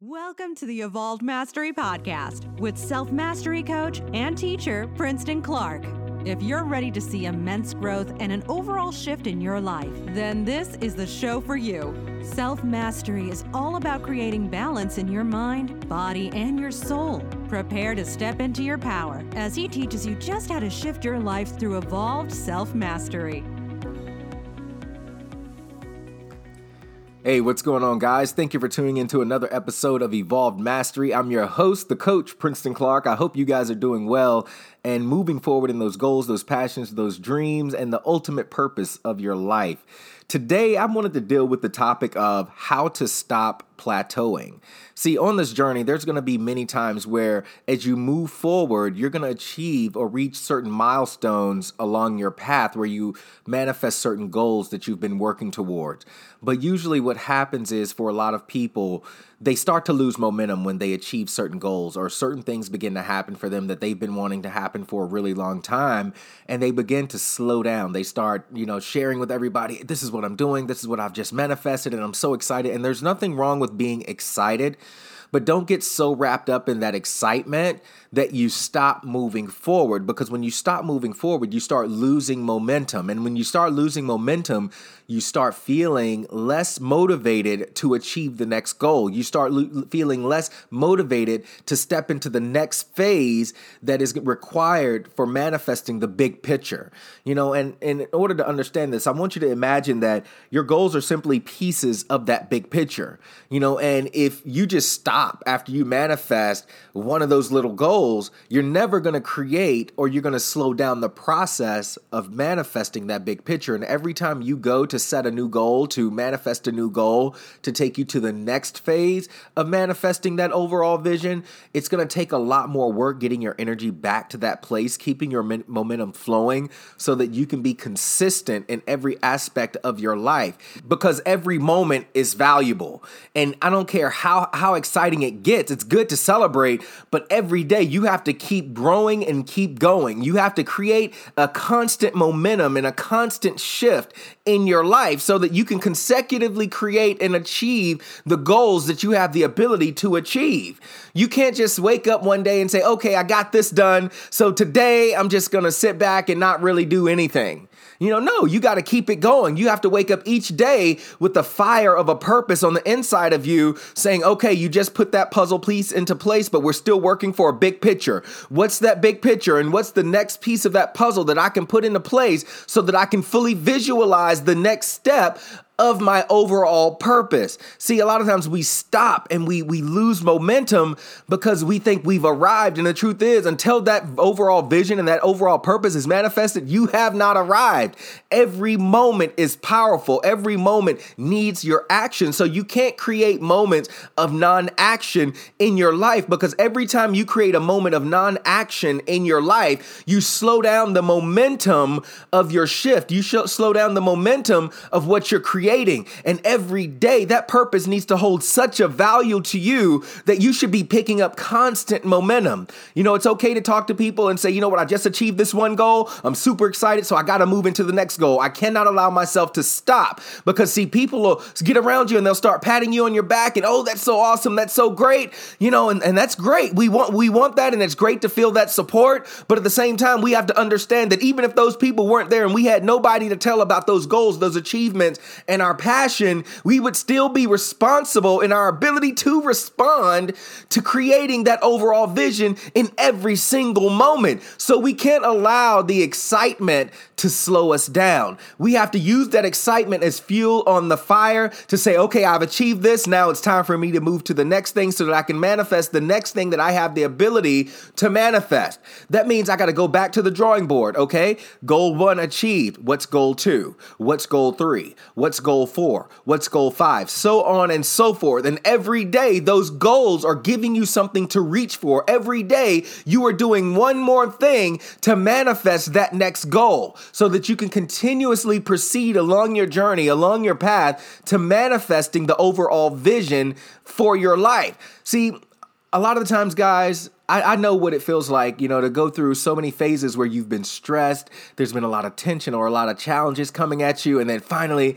Welcome to the Evolved Mastery Podcast with self mastery coach and teacher Princeton Clark. If you're ready to see immense growth and an overall shift in your life, then this is the show for you. Self mastery is all about creating balance in your mind, body, and your soul. Prepare to step into your power as he teaches you just how to shift your life through evolved self mastery. Hey, what's going on, guys? Thank you for tuning into another episode of Evolved Mastery. I'm your host, the coach, Princeton Clark. I hope you guys are doing well and moving forward in those goals, those passions, those dreams, and the ultimate purpose of your life. Today, I wanted to deal with the topic of how to stop plateauing. See, on this journey, there's going to be many times where, as you move forward, you're going to achieve or reach certain milestones along your path where you manifest certain goals that you've been working towards. But usually, what happens is for a lot of people, they start to lose momentum when they achieve certain goals or certain things begin to happen for them that they've been wanting to happen for a really long time and they begin to slow down. They start you know sharing with everybody this is what i'm doing. This is what i've just manifested and i'm so excited. And there's nothing wrong with being excited but don't get so wrapped up in that excitement that you stop moving forward because when you stop moving forward, you start losing momentum. And when you start losing momentum, you start feeling less motivated to achieve the next goal. You start lo- feeling less motivated to step into the next phase that is required for manifesting the big picture. You know, and, and in order to understand this, I want you to imagine that your goals are simply pieces of that big picture. You know, and if you just stop after you manifest one of those little goals, goals, you're never going to create or you're going to slow down the process of manifesting that big picture. And every time you go to set a new goal, to manifest a new goal, to take you to the next phase of manifesting that overall vision, it's going to take a lot more work getting your energy back to that place, keeping your momentum flowing so that you can be consistent in every aspect of your life because every moment is valuable. And I don't care how how exciting it gets. It's good to celebrate, but every day you have to keep growing and keep going. You have to create a constant momentum and a constant shift in your life so that you can consecutively create and achieve the goals that you have the ability to achieve. You can't just wake up one day and say, okay, I got this done. So today I'm just going to sit back and not really do anything. You know, no, you got to keep it going. You have to wake up each day with the fire of a purpose on the inside of you saying, okay, you just put that puzzle piece into place, but we're still working for a big picture. What's that big picture? And what's the next piece of that puzzle that I can put into place so that I can fully visualize the next step of my overall purpose. See, a lot of times we stop and we we lose momentum because we think we've arrived and the truth is until that overall vision and that overall purpose is manifested, you have not arrived. Every moment is powerful. Every moment needs your action. So you can't create moments of non-action in your life because every time you create a moment of non-action in your life, you slow down the momentum of your shift. You slow down the momentum of what you're creating creating. And every day, that purpose needs to hold such a value to you that you should be picking up constant momentum. You know, it's okay to talk to people and say, you know what, I just achieved this one goal. I'm super excited, so I got to move into the next goal. I cannot allow myself to stop because, see, people will get around you and they'll start patting you on your back and, oh, that's so awesome. That's so great. You know, and, and that's great. We want, we want that, and it's great to feel that support. But at the same time, we have to understand that even if those people weren't there and we had nobody to tell about those goals, those achievements, and and our passion, we would still be responsible in our ability to respond to creating that overall vision in every single moment. So we can't allow the excitement to slow us down. We have to use that excitement as fuel on the fire to say, okay, I've achieved this. Now it's time for me to move to the next thing so that I can manifest the next thing that I have the ability to manifest. That means I got to go back to the drawing board, okay? Goal one achieved. What's goal two? What's goal three? What's goal four? What's goal five? So on and so forth. And every day, those goals are giving you something to reach for. Every day, you are doing one more thing to manifest that next goal so that you can continuously proceed along your journey, along your path to manifesting the overall vision for your life. See, a lot of the times, guys, I, know what it feels like, you know, to go through so many phases where you've been stressed, there's been a lot of tension or a lot of challenges coming at you, and then finally,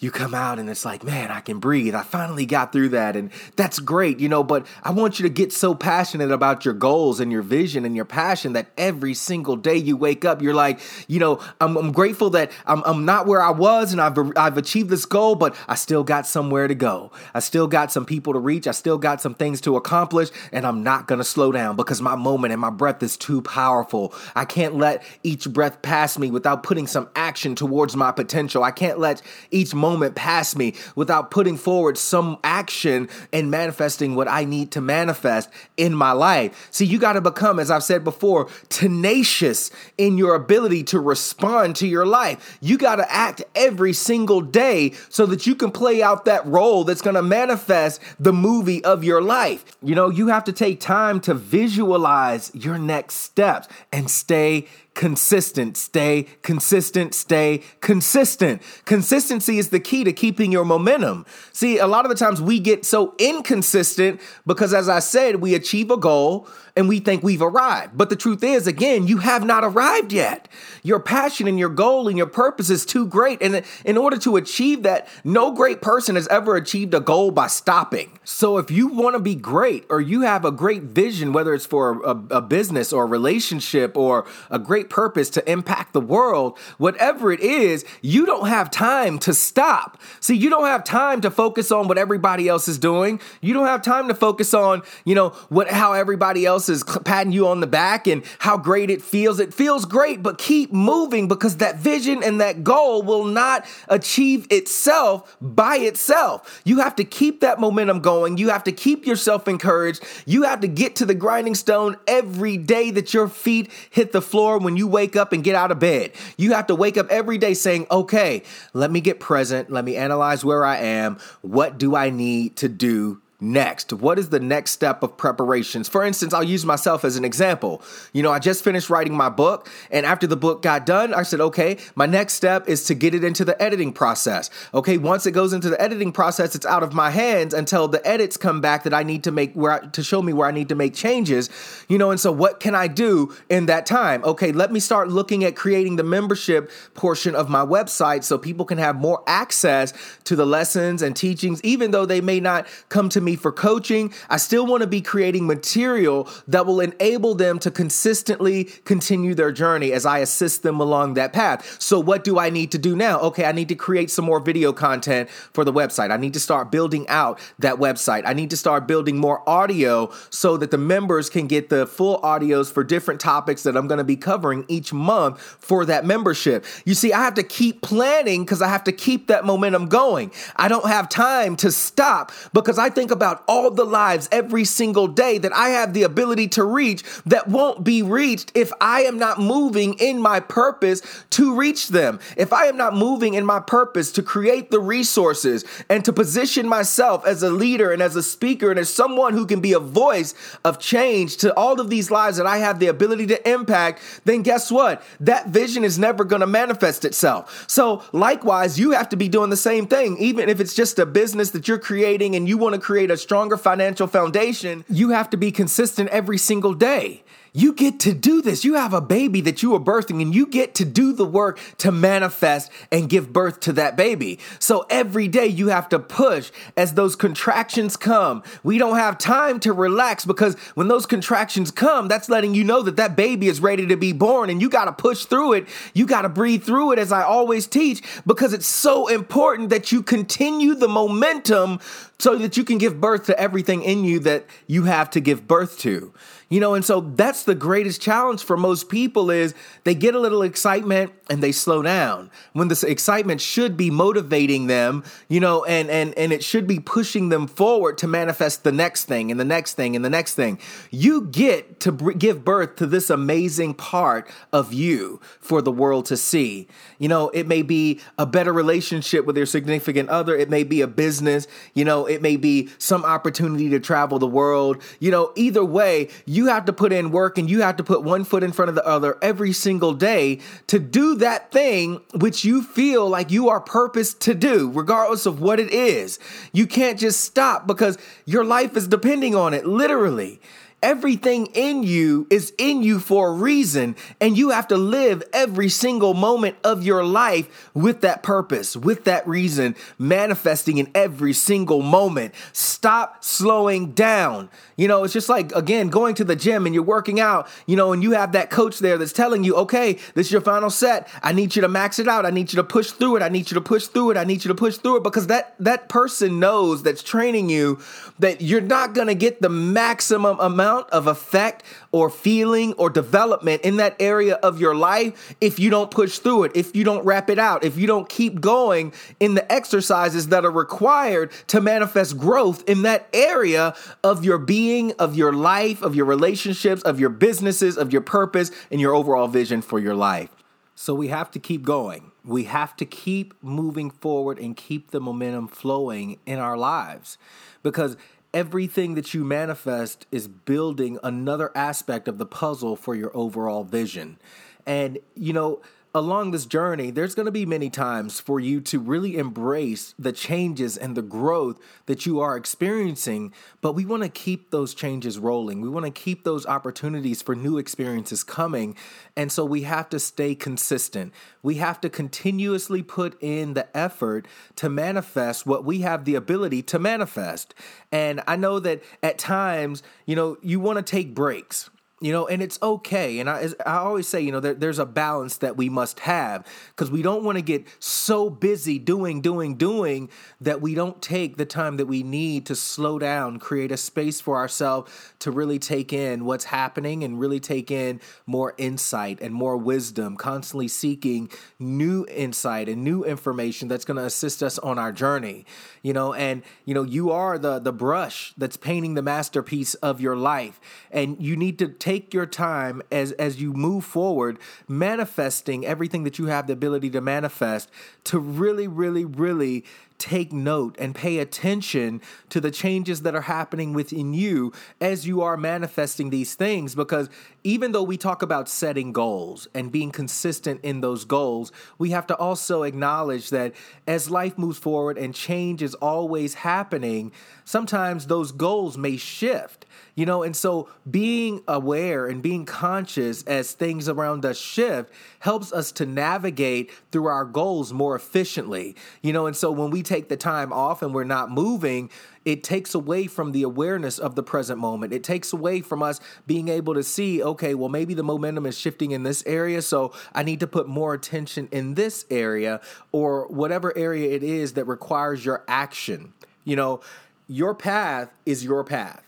you come out and it's like, man, I can breathe. I finally got through that. And that's great, you know. But I want you to get so passionate about your goals and your vision and your passion that every single day you wake up, you're like, you know, I'm, I'm grateful that I'm, I'm not where I was and I've, I've achieved this goal, but I still got somewhere to go. I still got some people to reach. I still got some things to accomplish. And I'm not going to slow down because my moment and my breath is too powerful. I can't let each breath pass me without putting some action towards my potential. I can't let each moment moment past me without putting forward some action and manifesting what I need to manifest in my life. See, you got to become, as I've said before, tenacious in your ability to respond to your life. You got to act every single day so that you can play out that role that's going to manifest the movie of your life. You know, you have to take time to visualize your next steps and stay consistent. Stay consistent. Stay consistent. Consistency is the key to keeping your momentum. See, a lot of the times we get so inconsistent because, as I said, we achieve a goal and we think we've arrived. But the truth is, again, you have not arrived yet. Your passion and your goal and your purpose is too great. And in order to achieve that, no great person has ever achieved a goal by stopping. So if you want to be great or you have a great vision, whether it's for a, a business or a relationship or a great purpose to impact the world, whatever it is, you don't have time to stop. See, you don't have time to focus on what everybody else is doing. You don't have time to focus on, you know, what how everybody else else is patting you on the back and how great it feels. It feels great, but keep moving because that vision and that goal will not achieve itself by itself. You have to keep that momentum going. You have to keep yourself encouraged. You have to get to the grinding stone every day that your feet hit the floor when you wake up and get out of bed. You have to wake up every day saying, okay, let me get present. Let me analyze where I am. What do I need to do next? What is the next step of preparations? For instance, I'll use myself as an example. You know, I just finished writing my book, and after the book got done, I said, okay, my next step is to get it into the editing process. Okay, once it goes into the editing process, it's out of my hands until the edits come back that I need to make where I, to show me where I need to make changes. You know, and so what can I do in that time? Okay, let me start looking at creating the membership portion of my website so people can have more access to the lessons and teachings, even though they may not come to me for coaching. I still want to be creating material that will enable them to consistently continue their journey as I assist them along that path. So, what do I need to do now? Okay, I need to create some more video content for the website. I need to start building out that website. I need to start building more audio so that the members can get the full audios for different topics that I'm going to be covering each month for that membership. You see, I have to keep planning because I have to keep that momentum going. I don't have time to stop because I think about all the lives every single day that I have the ability to reach that won't be reached if I am not moving in my purpose to reach them. If I am not moving in my purpose to create the resources and to position myself as a leader and as a speaker and as someone who can be a voice of change to all of these lives that I have the ability to impact, then guess what? That vision is never going to manifest itself. So, likewise, you have to be doing the same thing, even if it's just a business that you're creating and you want to create a a stronger financial foundation, you have to be consistent every single day. You get to do this. You have a baby that you are birthing, and you get to do the work to manifest and give birth to that baby. So every day you have to push as those contractions come. We don't have time to relax because when those contractions come, that's letting you know that that baby is ready to be born, and you got to push through it. You got to breathe through it, as I always teach, because it's so important that you continue the momentum so that you can give birth to everything in you that you have to give birth to. You know, and so that's the greatest challenge for most people is they get a little excitement and they slow down. When this excitement should be motivating them, you know, and and and it should be pushing them forward to manifest the next thing and the next thing and the next thing. You get to give birth to this amazing part of you for the world to see. You know, it may be a better relationship with your significant other, it may be a business, you know, it may be some opportunity to travel the world. You know, either way, you have to put in work and you have to put one foot in front of the other every single day to do that thing which you feel like you are purposed to do, regardless of what it is. You can't just stop because your life is depending on it, literally. Everything in you is in you for a reason, and you have to live every single moment of your life with that purpose, with that reason, manifesting in every single moment. Stop slowing down. You know, it's just like, again, going to the gym and you're working out, you know, and you have that coach there that's telling you, okay, this is your final set. I need you to max it out. I need you to push through it. I need you to push through it. I need you to push through it because that, that person knows that's training you that you're not going to get the maximum amount of effect or feeling or development in that area of your life if you don't push through it, if you don't wrap it out, if you don't keep going in the exercises that are required to manifest growth in that area of your being, of your life, of your relationships, of your businesses, of your purpose, and your overall vision for your life. So we have to keep going. We have to keep moving forward and keep the momentum flowing in our lives because everything that you manifest is building another aspect of the puzzle for your overall vision. And, you know, along this journey, there's going to be many times for you to really embrace the changes and the growth that you are experiencing, but we want to keep those changes rolling. We want to keep those opportunities for new experiences coming. And so we have to stay consistent. We have to continuously put in the effort to manifest what we have the ability to manifest. And I know that at times, you know, you want to take breaks you know and it's okay and i, I always say you know there, there's a balance that we must have because we don't want to get so busy doing doing doing that we don't take the time that we need to slow down create a space for ourselves to really take in what's happening and really take in more insight and more wisdom constantly seeking new insight and new information that's going to assist us on our journey. You know and you know you are the the brush that's painting the masterpiece of your life and you need to take take your time as as you move forward manifesting everything that you have the ability to manifest to really really really take note and pay attention to the changes that are happening within you as you are manifesting these things. Because even though we talk about setting goals and being consistent in those goals, we have to also acknowledge that as life moves forward and change is always happening, sometimes those goals may shift. You know, and so being aware and being conscious as things around us shift helps us to navigate through our goals more efficiently. You know, and so when we take the time off and we're not moving, it takes away from the awareness of the present moment. It takes away from us being able to see, okay, well, maybe the momentum is shifting in this area, so I need to put more attention in this area or whatever area it is that requires your action. You know, your path is your path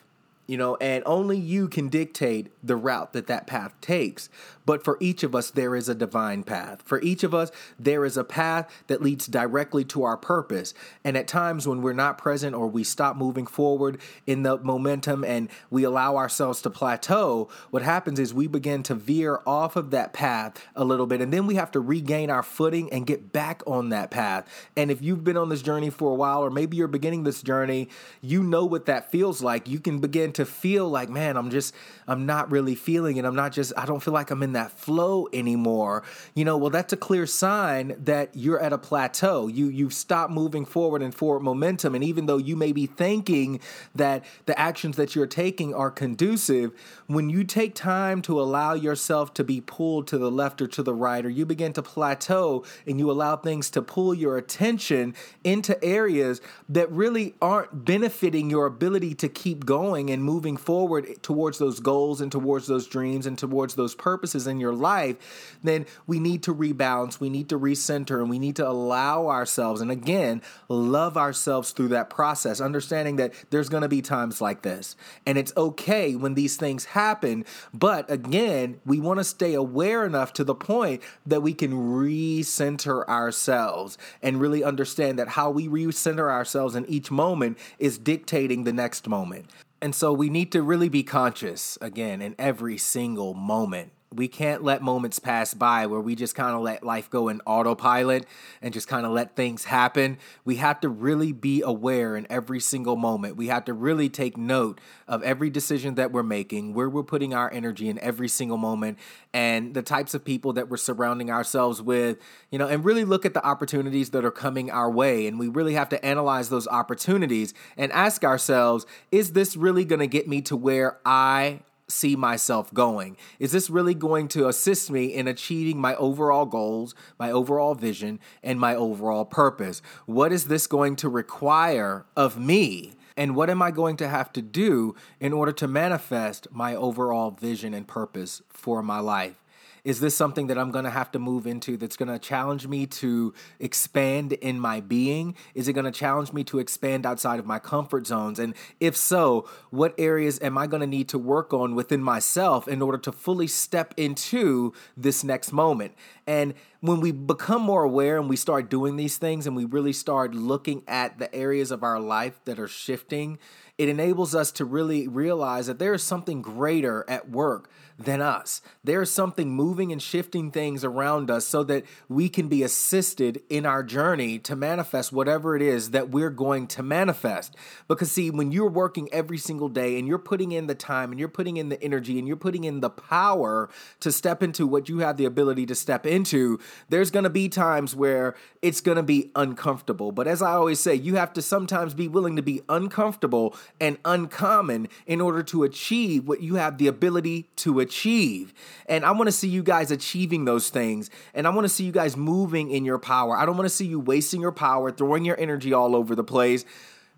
you know, and only you can dictate the route that that path takes. But for each of us, there is a divine path. For each of us, there is a path that leads directly to our purpose. And at times when we're not present or we stop moving forward in the momentum and we allow ourselves to plateau, what happens is we begin to veer off of that path a little bit. And then we have to regain our footing and get back on that path. And if you've been on this journey for a while, or maybe you're beginning this journey, you know what that feels like. You can begin to feel like, man, I'm just, I'm not really feeling it. I'm not just, I don't feel like I'm in that flow anymore. You know, well, that's a clear sign that you're at a plateau. You you've stopped moving forward and forward momentum. And even though you may be thinking that the actions that you're taking are conducive, when you take time to allow yourself to be pulled to the left or to the right, or you begin to plateau and you allow things to pull your attention into areas that really aren't benefiting your ability to keep going and moving forward towards those goals and towards those dreams and towards those purposes in your life, then we need to rebalance, we need to recenter, and we need to allow ourselves, and again, love ourselves through that process, understanding that there's going to be times like this. And it's okay when these things happen. But again, we want to stay aware enough to the point that we can recenter ourselves and really understand that how we recenter ourselves in each moment is dictating the next moment. And so we need to really be conscious again in every single moment We can't let moments pass by where we just kind of let life go in autopilot and just kind of let things happen. We have to really be aware in every single moment. We have to really take note of every decision that we're making, where we're putting our energy in every single moment, and the types of people that we're surrounding ourselves with, you know, and really look at the opportunities that are coming our way. And we really have to analyze those opportunities and ask ourselves, is this really going to get me to where I see myself going? Is this really going to assist me in achieving my overall goals, my overall vision, and my overall purpose? What is this going to require of me? And what am I going to have to do in order to manifest my overall vision and purpose for my life? Is this something that I'm going to have to move into that's going to challenge me to expand in my being? Is it going to challenge me to expand outside of my comfort zones? And if so, what areas am I going to need to work on within myself in order to fully step into this next moment? And when we become more aware and we start doing these things and we really start looking at the areas of our life that are shifting, it enables us to really realize that there is something greater at work than us. There is something moving and shifting things around us so that we can be assisted in our journey to manifest whatever it is that we're going to manifest. Because, see, when you're working every single day and you're putting in the time and you're putting in the energy and you're putting in the power to step into what you have the ability to step into, there's going to be times where it's going to be uncomfortable. But as I always say, you have to sometimes be willing to be uncomfortable and uncommon in order to achieve what you have the ability to achieve. And I want to see you guys achieving those things. And I want to see you guys moving in your power. I don't want to see you wasting your power, throwing your energy all over the place.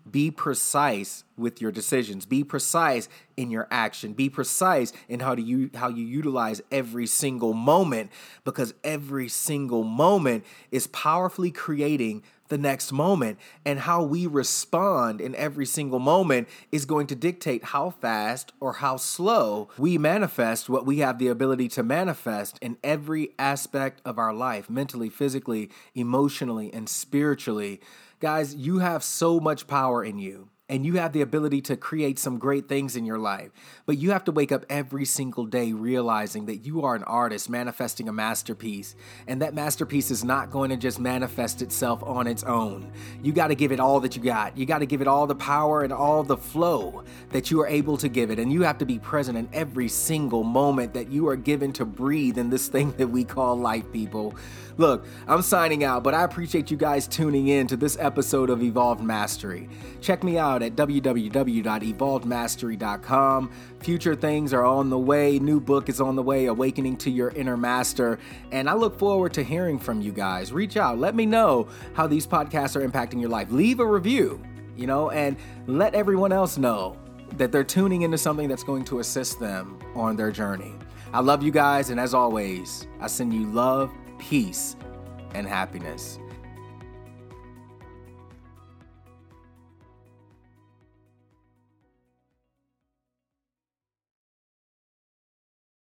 Be precise with your decisions. Be precise in your action. Be precise in how do you how you utilize every single moment because every single moment is powerfully creating the next moment. And how we respond in every single moment is going to dictate how fast or how slow we manifest what we have the ability to manifest in every aspect of our life mentally, physically, emotionally, and spiritually. Guys, you have so much power in you and you have the ability to create some great things in your life. But you have to wake up every single day realizing that you are an artist manifesting a masterpiece. And that masterpiece is not going to just manifest itself on its own. You got to give it all that you got. You got to give it all the power and all the flow that you are able to give it. And you have to be present in every single moment that you are given to breathe in this thing that we call life, people. Look, I'm signing out, but I appreciate you guys tuning in to this episode of Evolved Mastery. Check me out at www.evolvedmastery.com. Future things are on the way. New book is on the way, Awakening to Your Inner Master. And I look forward to hearing from you guys. Reach out, let me know how these podcasts are impacting your life. Leave a review, you know, and let everyone else know that they're tuning into something that's going to assist them on their journey. I love you guys, and as always, I send you love peace, and happiness.